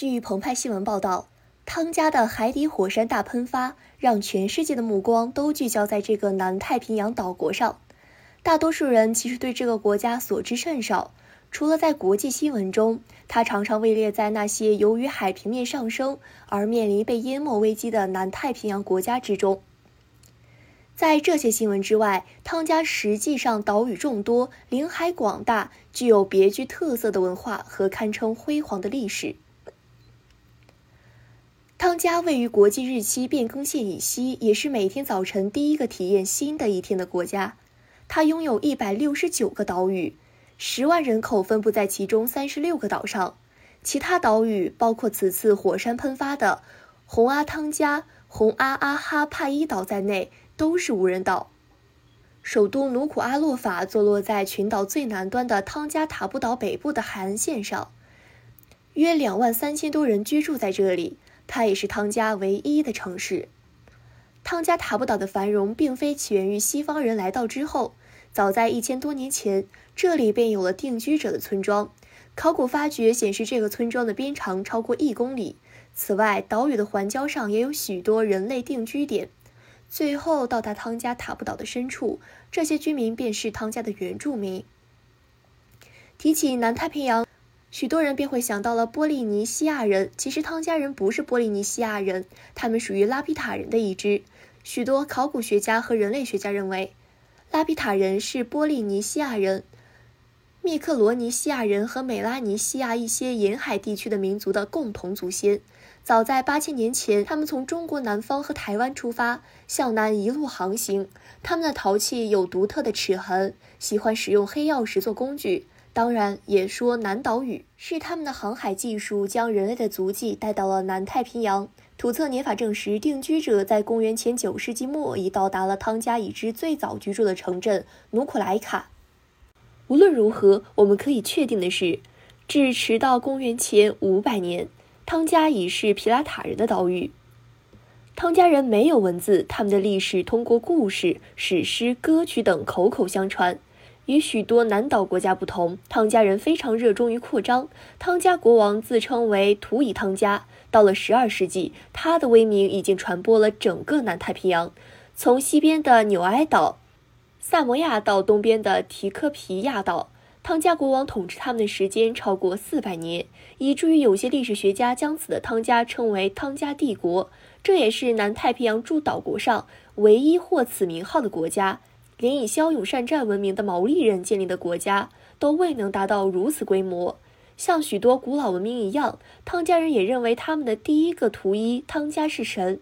据澎湃新闻报道，汤加的海底火山大喷发让全世界的目光都聚焦在这个南太平洋岛国上。大多数人其实对这个国家所知甚少，除了在国际新闻中，它常常位列在那些由于海平面上升而面临被淹没危机的南太平洋国家之中。在这些新闻之外，汤加实际上岛屿众多，领海广大，具有别具特色的文化和堪称辉煌的历史。汤加位于国际日期变更线以西，也是每天早晨第一个体验新的一天的国家。它拥有一百六十九个岛屿，十万人口分布在其中三十六个岛上。其他岛屿包括此次火山喷发的红阿汤加、红阿阿哈帕伊岛在内。都是无人岛。首都努库阿洛法坐落在群岛最南端的汤加塔布岛北部的海岸线上，约两万三千多人居住在这里。它也是汤加唯一的城市。汤加塔布岛的繁荣并非起源于西方人来到之后，早在一千多年前，这里便有了定居者的村庄。考古发掘显示，这个村庄的边长超过一公里。此外，岛屿的环礁上也有许多人类定居点。最后到达汤加塔布岛的深处，这些居民便是汤加的原住民。提起南太平洋，许多人便会想到了波利尼西亚人。其实汤加人不是波利尼西亚人，他们属于拉比塔人的一支。许多考古学家和人类学家认为，拉比塔人是波利尼西亚人、密克罗尼西亚人和美拉尼西亚一些沿海地区的民族的共同祖先。早在八千年前，他们从中国南方和台湾出发，向南一路航行。他们的陶器有独特的齿痕，喜欢使用黑曜石做工具，当然也说南岛语。是他们的航海技术将人类的足迹带到了南太平洋。土测年法证实，定居者在公元前九世纪末已到达了汤加已知最早居住的城镇努库莱卡。无论如何，我们可以确定的是，至迟到公元前五百年。汤加已是皮拉塔人的岛屿。汤加人没有文字，他们的历史通过故事、史诗、歌曲等口口相传。与许多南岛国家不同，汤加人非常热衷于扩张。汤加国王自称为图以汤加。到了12世纪，他的威名已经传播了整个南太平洋，从西边的纽埃岛、萨摩亚到东边的提科皮亚岛。汤加国王统治他们的时间超过四百年，以至于有些历史学家将此的汤加称为汤加帝国。这也是南太平洋诸岛国上唯一获此名号的国家。连以骁勇善战闻名的毛利人建立的国家都未能达到如此规模。像许多古老文明一样，汤家人也认为他们的第一个图一汤加是神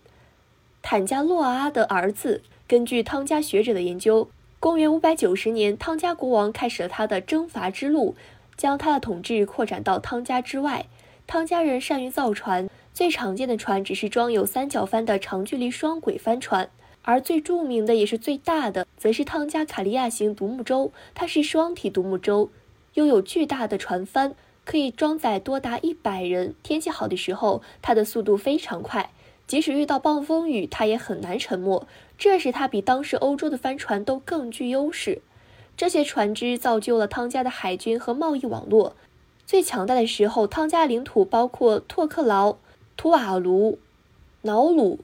坦加洛阿的儿子。根据汤加学者的研究。公元五百九十年，汤加国王开始了他的征伐之路，将他的统治扩展到汤加之外。汤家人善于造船，最常见的船只是装有三角帆的长距离双轨帆船，而最著名的也是最大的，则是汤加卡利亚型独木舟。它是双体独木舟，拥有巨大的船帆，可以装载多达一百人。天气好的时候，它的速度非常快。即使遇到暴风雨，它也很难沉没，这使它比当时欧洲的帆船都更具优势。这些船只造就了汤加的海军和贸易网络。最强大的时候，汤加领土包括托克劳、图瓦卢、瑙鲁、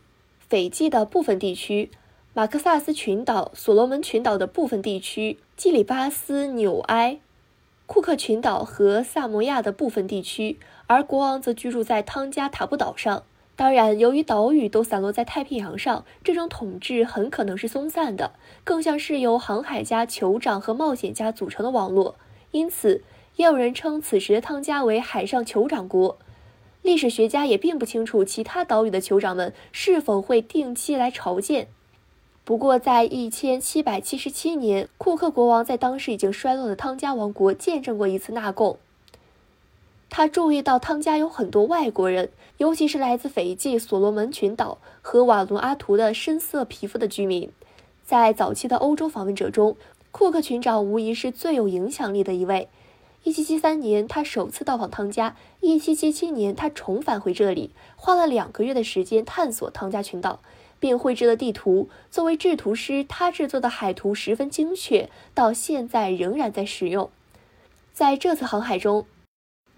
斐济的部分地区、马克萨斯群岛、所罗门群岛的部分地区、基里巴斯、纽埃、库克群岛和萨摩亚的部分地区，而国王则居住在汤加塔布岛上。当然，由于岛屿都散落在太平洋上，这种统治很可能是松散的，更像是由航海家、酋长和冒险家组成的网络。因此，也有人称此时的汤加为海上酋长国。历史学家也并不清楚其他岛屿的酋长们是否会定期来朝见。不过，在一千七百七十七年，库克国王在当时已经衰落的汤加王国见证过一次纳贡。他注意到汤加有很多外国人，尤其是来自斐济、所罗门群岛和瓦努阿图的深色皮肤的居民。在早期的欧洲访问者中，库克群长无疑是最有影响力的一位。1773年，他首次到访汤加；1777年，他重返回这里，花了两个月的时间探索汤加群岛，并绘制了地图。作为制图师，他制作的海图十分精确，到现在仍然在使用。在这次航海中，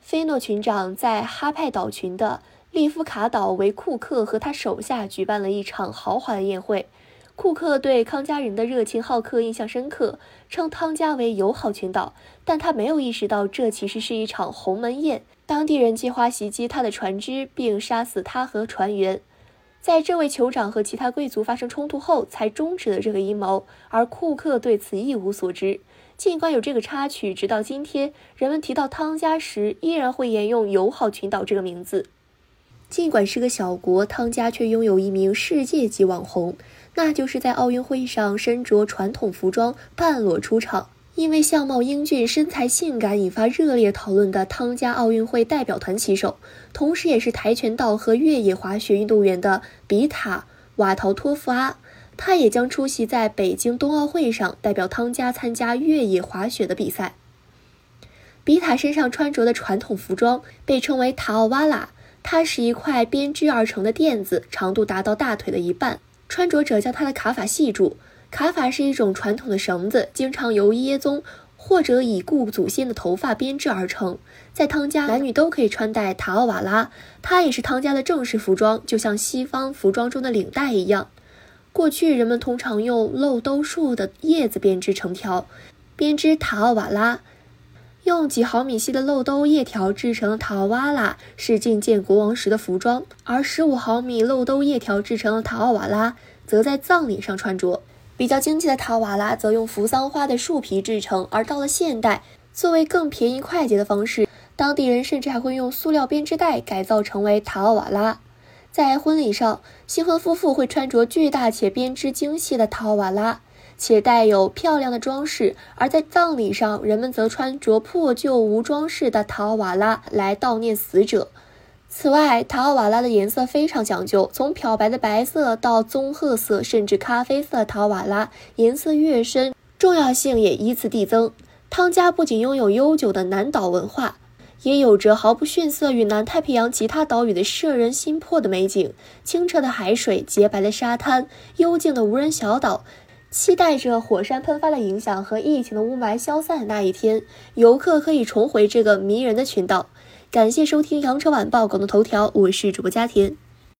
菲诺群长在哈派岛群的利夫卡岛为库克和他手下举办了一场豪华的宴会。库克对康家人的热情好客印象深刻，称汤加为友好群岛，但他没有意识到这其实是一场鸿门宴。当地人计划袭击他的船只，并杀死他和船员。在这位酋长和其他贵族发生冲突后，才终止了这个阴谋，而库克对此一无所知。尽管有这个插曲，直到今天，人们提到汤加时依然会沿用“友好群岛”这个名字。尽管是个小国，汤加却拥有一名世界级网红，那就是在奥运会上身着传统服装、半裸出场，因为相貌英俊、身材性感引发热烈讨论的汤加奥运会代表团旗手，同时也是跆拳道和越野滑雪运动员的比塔·瓦陶托夫阿。他也将出席在北京冬奥会上，代表汤加参加越野滑雪的比赛。比塔身上穿着的传统服装被称为塔奥瓦拉，它是一块编织而成的垫子，长度达到大腿的一半。穿着者将它的卡法系住，卡法是一种传统的绳子，经常由椰棕或者已故祖先的头发编织而成。在汤加，男女都可以穿戴塔奥瓦拉，它也是汤加的正式服装，就像西方服装中的领带一样。过去人们通常用漏兜树的叶子编织成条，编织塔奥瓦拉。用几毫米细的漏兜叶条制成的塔奥瓦拉是觐见国王时的服装，而十五毫米漏兜叶条制成的塔奥瓦拉则在葬礼上穿着。比较经济的塔奥瓦拉则用扶桑花的树皮制成，而到了现代，作为更便宜快捷的方式，当地人甚至还会用塑料编织袋改造成为塔奥瓦拉。在婚礼上，新婚夫妇会穿着巨大且编织精细的塔奥瓦拉，且带有漂亮的装饰；而在葬礼上，人们则穿着破旧无装饰的塔瓦拉来悼念死者。此外，塔瓦拉的颜色非常讲究，从漂白的白色到棕褐色甚至咖啡色塔瓦拉，颜色越深，重要性也依次递增。汤加不仅拥有悠久的南岛文化。也有着毫不逊色于南太平洋其他岛屿的摄人心魄的美景：清澈的海水、洁白的沙滩、幽静的无人小岛。期待着火山喷发的影响和疫情的雾霾消散的那一天，游客可以重回这个迷人的群岛。感谢收听《羊城晚报》广东头条，我是主播佳田。